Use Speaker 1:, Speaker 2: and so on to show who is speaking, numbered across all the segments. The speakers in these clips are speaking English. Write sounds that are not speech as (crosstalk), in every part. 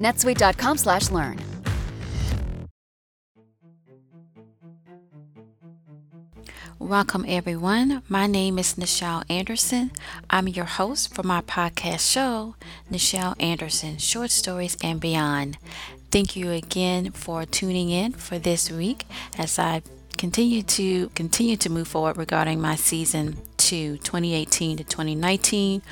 Speaker 1: netsuite.com/learn.
Speaker 2: Welcome, everyone. My name is Nichelle Anderson. I'm your host for my podcast show, Nichelle Anderson Short Stories and Beyond. Thank you again for tuning in for this week as I continue to continue to move forward regarding my season 2 2018 to 2019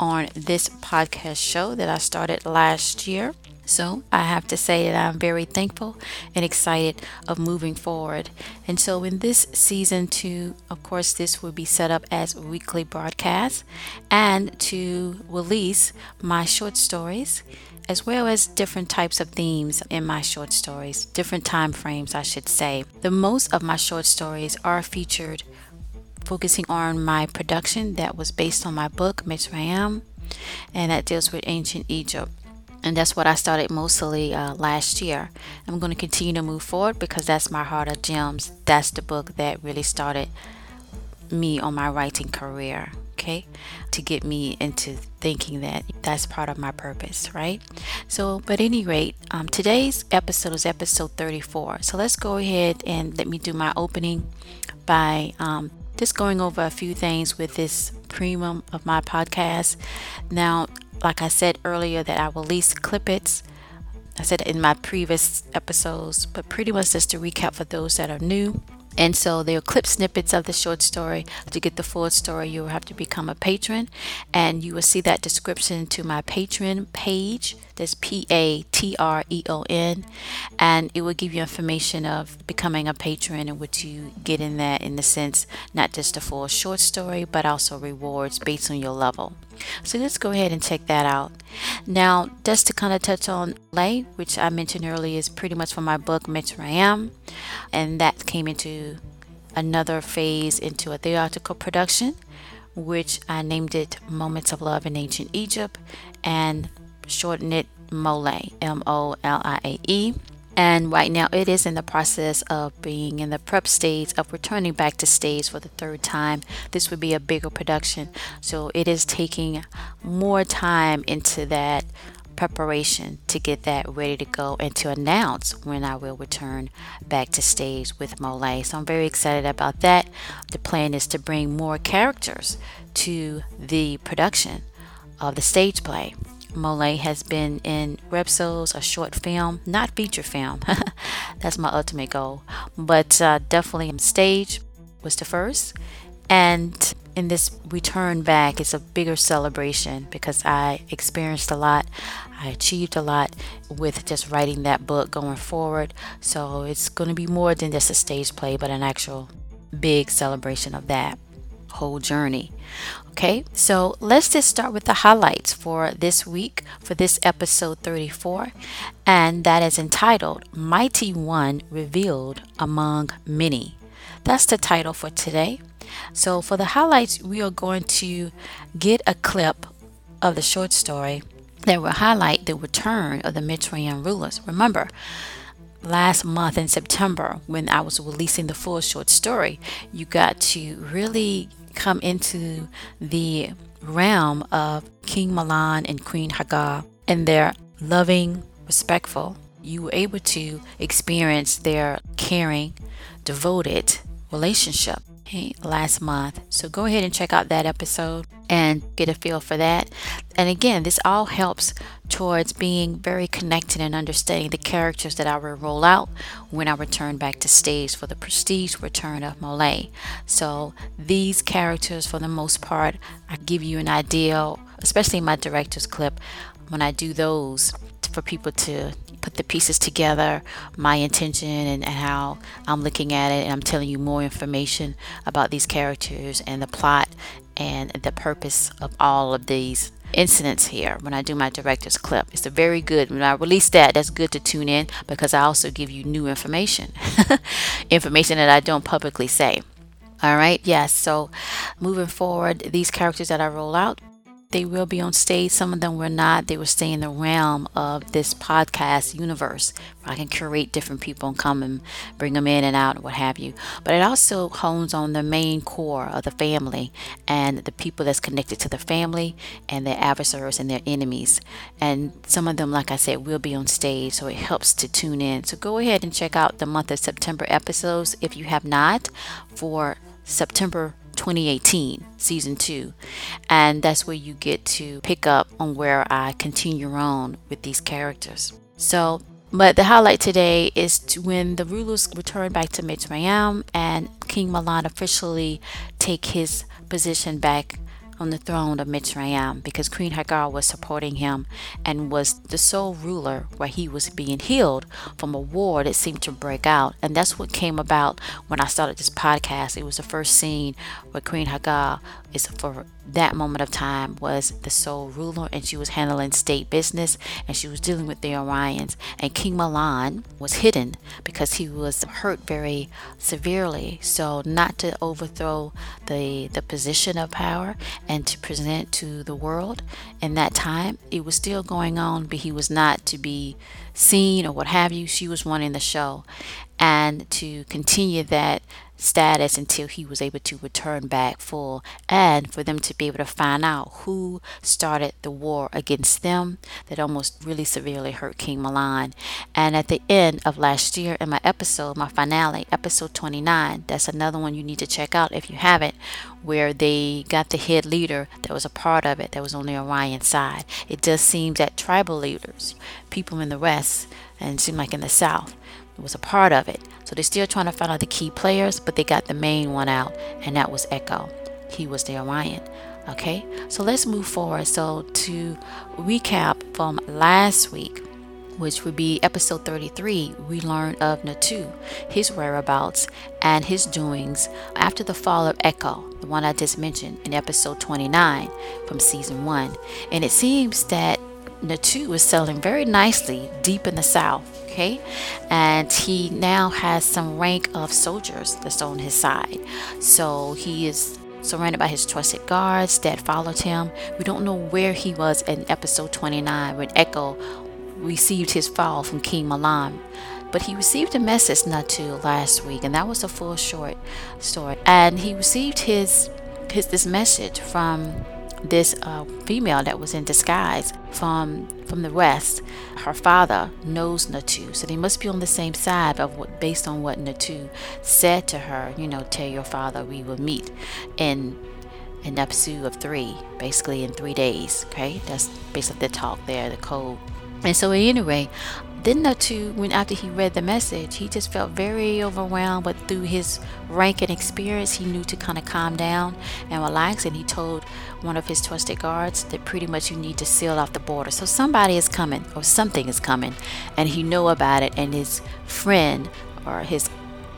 Speaker 2: on this podcast show that I started last year. So I have to say that I'm very thankful and excited of moving forward. And so in this season two, of course, this will be set up as weekly broadcast and to release my short stories as well as different types of themes in my short stories, different time frames, I should say. The most of my short stories are featured focusing on my production that was based on my book, Mitzrayim, and that deals with ancient Egypt. And that's what I started mostly uh, last year. I'm going to continue to move forward because that's my Heart of Gems. That's the book that really started me on my writing career okay to get me into thinking that that's part of my purpose right so but any rate um, today's episode is episode 34 so let's go ahead and let me do my opening by um, just going over a few things with this premium of my podcast. Now like i said earlier that i release clippets i said in my previous episodes but pretty much just to recap for those that are new and so there are clip snippets of the short story. To get the full story, you will have to become a patron. And you will see that description to my Patreon page. That's P A T R E O N. And it will give you information of becoming a patron and what you get in that, in the sense, not just a full short story, but also rewards based on your level. So let's go ahead and check that out. Now, just to kind of touch on Lay, which I mentioned earlier, is pretty much from my book Mitzrayim, and that came into another phase into a theatrical production, which I named it Moments of Love in Ancient Egypt and shortened it Mole, M O L I A E and right now it is in the process of being in the prep stage of returning back to stage for the third time this would be a bigger production so it is taking more time into that preparation to get that ready to go and to announce when I will return back to stage with Mole. So I'm very excited about that. The plan is to bring more characters to the production of the stage play. Mole has been in websodes, a short film, not feature film. (laughs) That's my ultimate goal. But uh, definitely stage was the first. And in this return back, it's a bigger celebration because I experienced a lot. I achieved a lot with just writing that book going forward. So it's going to be more than just a stage play, but an actual big celebration of that whole journey. Okay, so let's just start with the highlights for this week, for this episode 34, and that is entitled Mighty One Revealed Among Many. That's the title for today. So, for the highlights, we are going to get a clip of the short story that will highlight the return of the Mitzrayim rulers. Remember, last month in September when I was releasing the full short story, you got to really come into the realm of King Milan and Queen Hagar and their loving, respectful. You were able to experience their caring, devoted relationship okay, last month. So go ahead and check out that episode and get a feel for that. And again, this all helps towards being very connected and understanding the characters that I will roll out when I return back to stage for the prestige return of Moulay. So these characters, for the most part, I give you an idea, especially my director's clip, when I do those for people to put the pieces together, my intention and, and, how I'm looking at it, and I'm telling you more information about these characters and the plot and the purpose of all of these incidents here when I do my director's clip. It's a very good when I release that, that's good to tune in because I also give you new information. (laughs) information that I don't publicly say. All right, yes. So moving forward, these characters that I roll out, they will be on stage. Some of them were not. They will stay in the realm of this podcast universe. I can curate different people and come and bring them in and out and what have you. But it also hones on the main core of the family and the people that's connected to the family and their adversaries and their enemies. And some of them, like I said, will be on stage. So it helps to tune in. So go ahead and check out the month of September episodes if you have not for September 2018 season 2 and that's where you get to pick up on where I continue on with these characters. So but the highlight today is to when the rulers return back to Mitzrayim and King Milan officially take his position back on the throne of Mitzrayim because Queen Hagar was supporting him and was the sole ruler where he was being healed from a war that seemed to break out. And that's what came about when I started this podcast. It was the first scene where Queen Hagar is for that moment of time was the sole ruler and she was handling state business and she was dealing with the Orions. And King Milan was hidden because he was hurt very severely. So not to overthrow the the position of power and to present to the world in that time it was still going on but he was not to be seen or what have you. She was running the show. And to continue that status until he was able to return back full and for them to be able to find out who started the war against them that almost really severely hurt King Milan. And at the end of last year in my episode, my finale, episode 29, that's another one you need to check out if you haven't, where they got the head leader that was a part of it that was on the Orion side. It does seem that tribal leaders, people in the west, and seem like in the south, was a part of it. So they're still trying to find out the key players, but they got the main one out, and that was Echo. He was the Orion. Okay, so let's move forward. So to recap from last week, which would be episode 33, we learned of Natu, his whereabouts, and his doings after the fall of Echo, the one I just mentioned in episode 29 from season 1. And it seems that Natu is selling very nicely deep in the south okay? And he now has some rank of soldiers that's on his side. So he is surrounded by his trusted guards that followed him. We don't know where he was in episode 29 when echo received his fall from king milan. But he received a message Natu last week and that was a full short story. And he received his his this message from this uh, female that was in disguise from from the west her father knows natu. So they must be on the same side of what based on what natu said to her you know tell your father we will meet in in Nepsu of three basically in three days okay? That's basically the talk there the code. And so anyway then the two, when after he read the message, he just felt very overwhelmed, but through his rank and experience, he knew to kind of calm down and relax. And he told one of his trusted guards that pretty much you need to seal off the border. So somebody is coming or something is coming, and he know about it. And his friend or his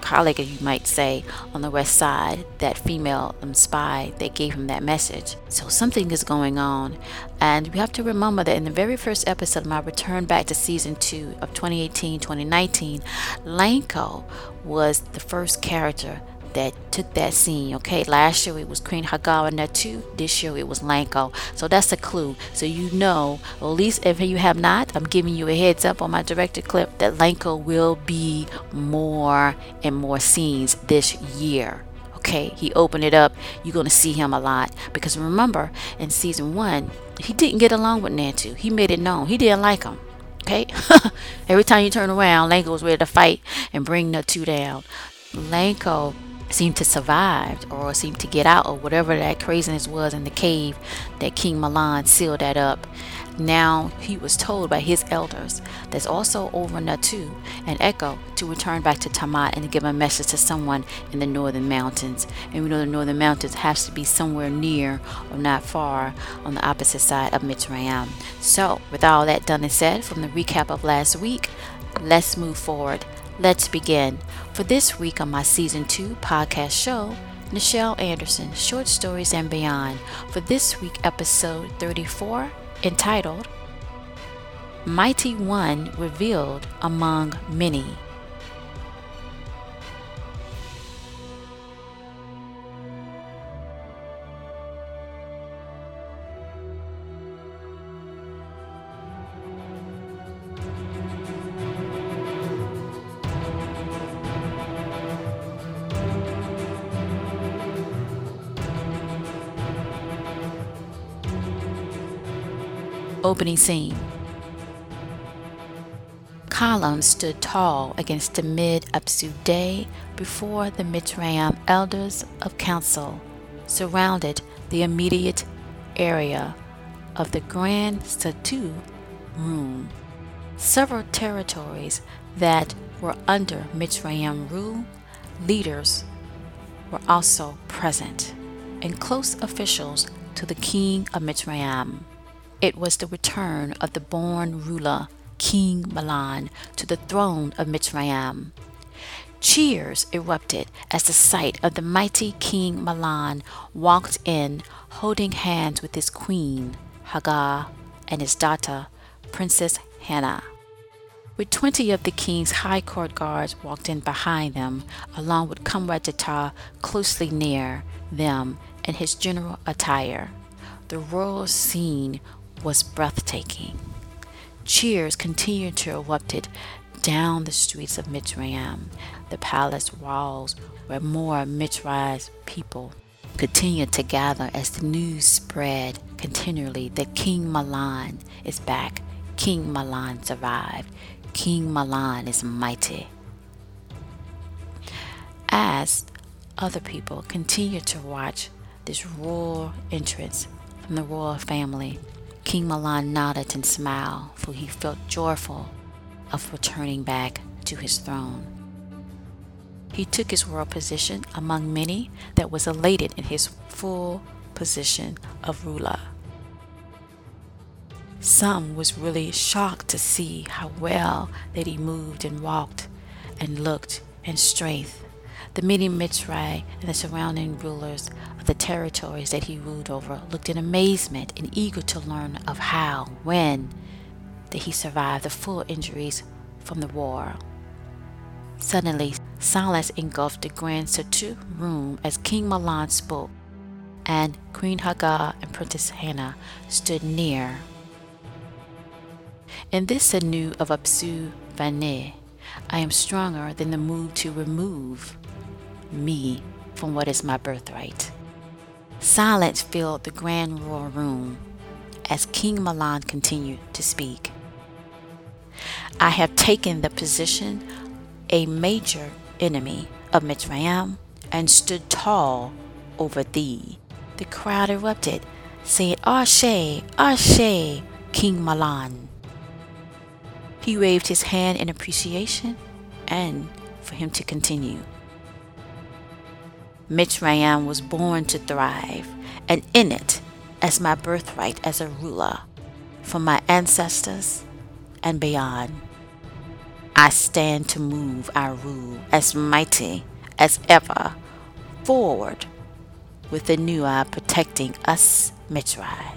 Speaker 2: colleague, you might say, on the west side, that female um, spy that gave him that message. So something is going on. And we have to remember that in the very first episode of my return back to season two of 2018 2019, Lanko was the first character that took that scene. Okay, last year it was Queen Hagawa Natu. This year it was Lanko. So that's a clue. So you know, at least if you have not, I'm giving you a heads up on my director clip that Lanko will be more and more scenes this year. Okay, he opened it up. You're gonna see him a lot because remember in season one he didn't get along with Nantu. He made it known he didn't like him. Okay, (laughs) every time you turn around, Lanko was ready to fight and bring two down. Lanko seemed to survive or seemed to get out or whatever that craziness was in the cave that King Milan sealed that up. Now he was told by his elders that's also over Natu and Echo to return back to Tamat and to give a message to someone in the northern mountains. And we know the northern mountains has to be somewhere near or not far on the opposite side of Mitzrayim. So with all that done and said from the recap of last week, let's move forward. Let's begin. For this week on my season two podcast show, Nichelle Anderson, Short Stories and Beyond. For this week, episode 34, entitled Mighty One Revealed Among Many. Opening scene. Columns stood tall against the mid Apsu day before the Mitzrayim elders of council surrounded the immediate area of the Grand Satu room. Several territories that were under Mitzrayim rule leaders were also present, and close officials to the king of Mitzrayim. It was the return of the born ruler, King Milan, to the throne of Mitzrayim. Cheers erupted as the sight of the mighty King Milan walked in, holding hands with his queen, Hagar, and his daughter, Princess Hannah. With twenty of the king's high court guards walked in behind them, along with Comrade Jatar closely near them in his general attire. The royal scene was breathtaking. Cheers continued to erupt down the streets of Mitzrayim, the palace walls where more Mitzrayim's people continued to gather as the news spread continually that King Milan is back. King Milan survived. King Milan is mighty. As other people continued to watch this royal entrance from the royal family, King Milan nodded and smiled, for he felt joyful of returning back to his throne. He took his royal position among many that was elated in his full position of ruler. Some was really shocked to see how well that he moved and walked and looked and strength the many Mitzray and the surrounding rulers of the territories that he ruled over looked in amazement and eager to learn of how, when, that he survived the full injuries from the war. Suddenly, silence engulfed the Grand Satu room as King Milan spoke, and Queen Hagar and Princess Hannah stood near. In this Anu of Apsu Vane, I am stronger than the move to remove me from what is my birthright. Silence filled the grand royal room as King Milan continued to speak. I have taken the position a major enemy of Mitzrayim and stood tall over thee. The crowd erupted, saying, Ashe, Ashe, King Milan. He waved his hand in appreciation and for him to continue. Mitzrayim was born to thrive, and in it as my birthright as a ruler from my ancestors and beyond. I stand to move our rule as mighty as ever forward with the new eye protecting us Mitzray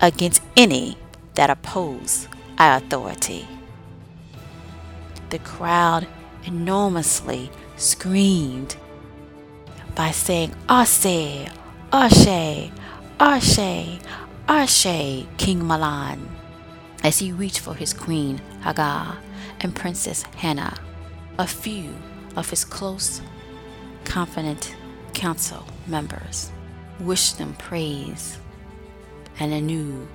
Speaker 2: against any that oppose our authority. The crowd enormously screamed by saying Ashe, Ashe, Ashe, Ashe, King Milan, as he reached for his queen Hagar and Princess Hannah. A few of his close, confident council members wished them praise and anew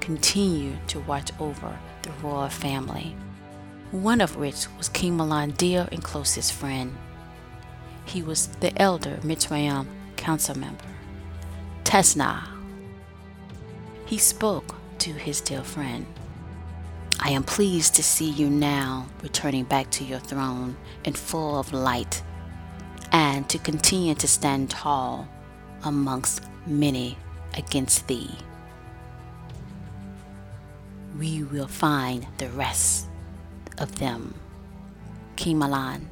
Speaker 2: continued to watch over the royal family, one of which was King Milan's dear and closest friend. He was the elder Mitzrayim council member, Tesna. He spoke to his dear friend. I am pleased to see you now returning back to your throne and full of light, and to continue to stand tall amongst many against thee. We will find the rest of them. King Milan,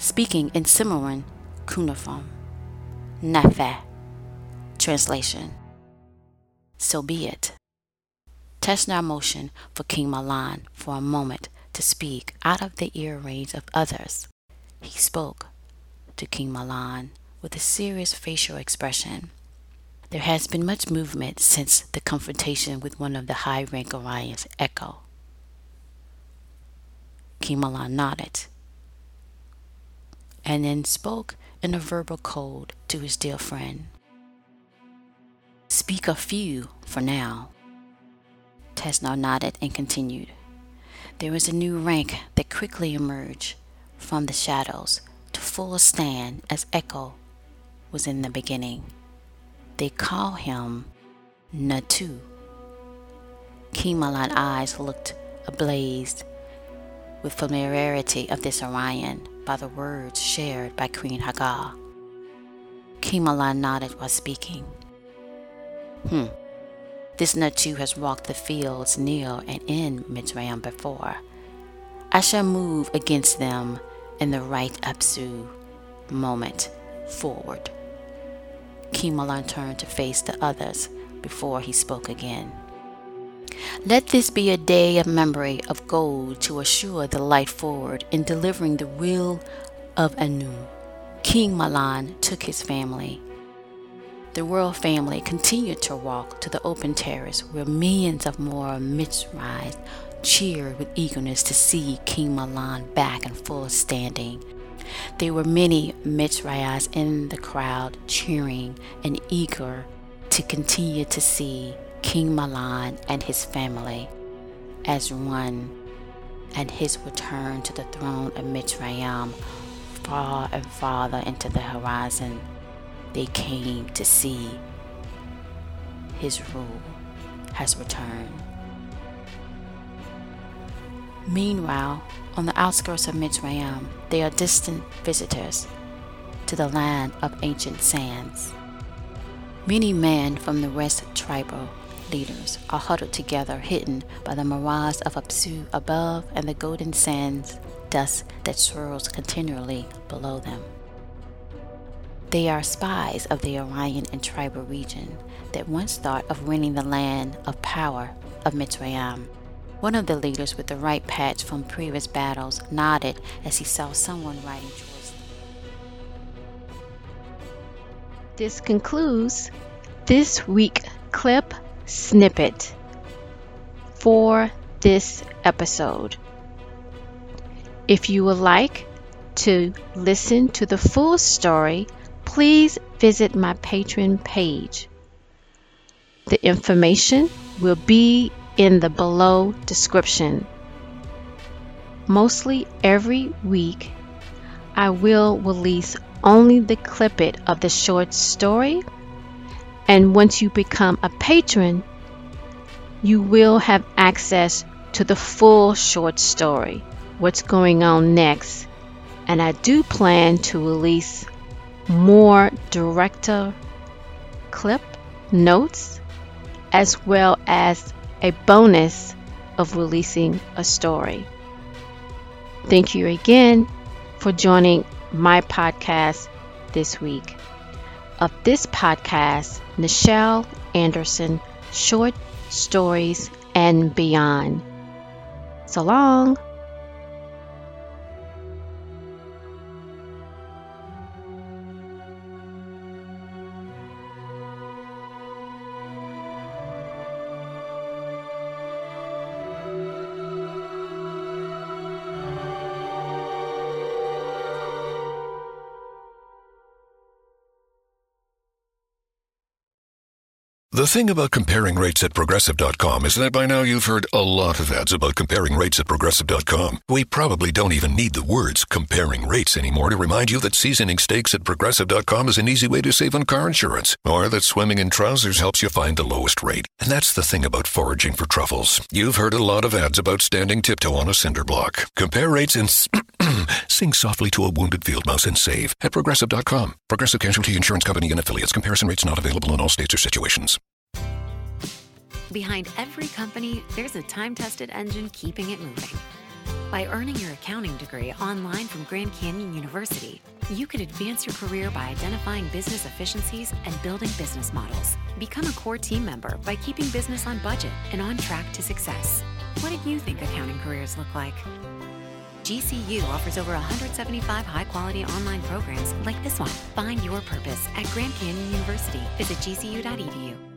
Speaker 2: speaking in Cimarron cuneiform. Nefe. Translation. So be it. Teshnar motion for King Milan for a moment to speak out of the ear range of others. He spoke to King Milan with a serious facial expression. There has been much movement since the confrontation with one of the high rank Orions, Echo. King Milan nodded and then spoke in a verbal code to his dear friend. Speak a few for now. Tesno nodded and continued. There was a new rank that quickly emerged from the shadows to full stand as Echo was in the beginning. They call him Natu. King Milan eyes looked ablaze with familiarity of this Orion by the words shared by Queen Hagar. King Milan nodded while speaking. Hmm. This Natu has walked the fields near and in Mitzrayim before. I shall move against them in the right Apsu moment forward. King Milan turned to face the others before he spoke again. Let this be a day of memory of gold to assure the light forward in delivering the will of Anu. King Milan took his family the royal family continued to walk to the open terrace where millions of more Mitzrayim cheered with eagerness to see King Milan back in full standing. There were many Mitzrayims in the crowd cheering and eager to continue to see King Milan and his family as one and his return to the throne of Mitzrayim far and farther into the horizon they came to see his rule has returned. Meanwhile, on the outskirts of Mitzrayim, they are distant visitors to the land of ancient sands. Many men from the West tribal leaders are huddled together, hidden by the mirage of Apsu above and the golden sands dust that swirls continually below them. They are spies of the Orion and tribal region that once thought of winning the land of power of Mitzrayim. One of the leaders with the right patch from previous battles nodded as he saw someone riding towards them.
Speaker 3: This concludes this week clip snippet for this episode. If you would like to listen to the full story, please visit my Patreon page. The information will be in the below description. Mostly every week, I will release only the clippet of the short story, and once you become a patron, you will have access to the full short story, what's going on next, and I do plan to release more director clip notes as well as a bonus of releasing a story. Thank you again for joining my podcast this week. Of this podcast, Nichelle Anderson, Short Stories and Beyond. So long.
Speaker 4: The thing about comparing rates at progressive.com is that by now you've heard a lot of ads about comparing rates at progressive.com. We probably don't even need the words comparing rates anymore to remind you that seasoning steaks at progressive.com is an easy way to save on car insurance, or that swimming in trousers helps you find the lowest rate. And that's the thing about foraging for truffles. You've heard a lot of ads about standing tiptoe on a cinder block. Compare rates and (clears throat) (clears throat) sing softly to a wounded field mouse and save at progressive.com. Progressive Casualty Insurance Company and affiliates. Comparison rates not available in all states or situations.
Speaker 5: Behind every company, there's a time tested engine keeping it moving. By earning your accounting degree online from Grand Canyon University, you could advance your career by identifying business efficiencies and building business models. Become a core team member by keeping business on budget and on track to success. What did you think accounting careers look like? GCU offers over 175 high quality online programs like this one. Find your purpose at Grand Canyon University. Visit gcu.edu.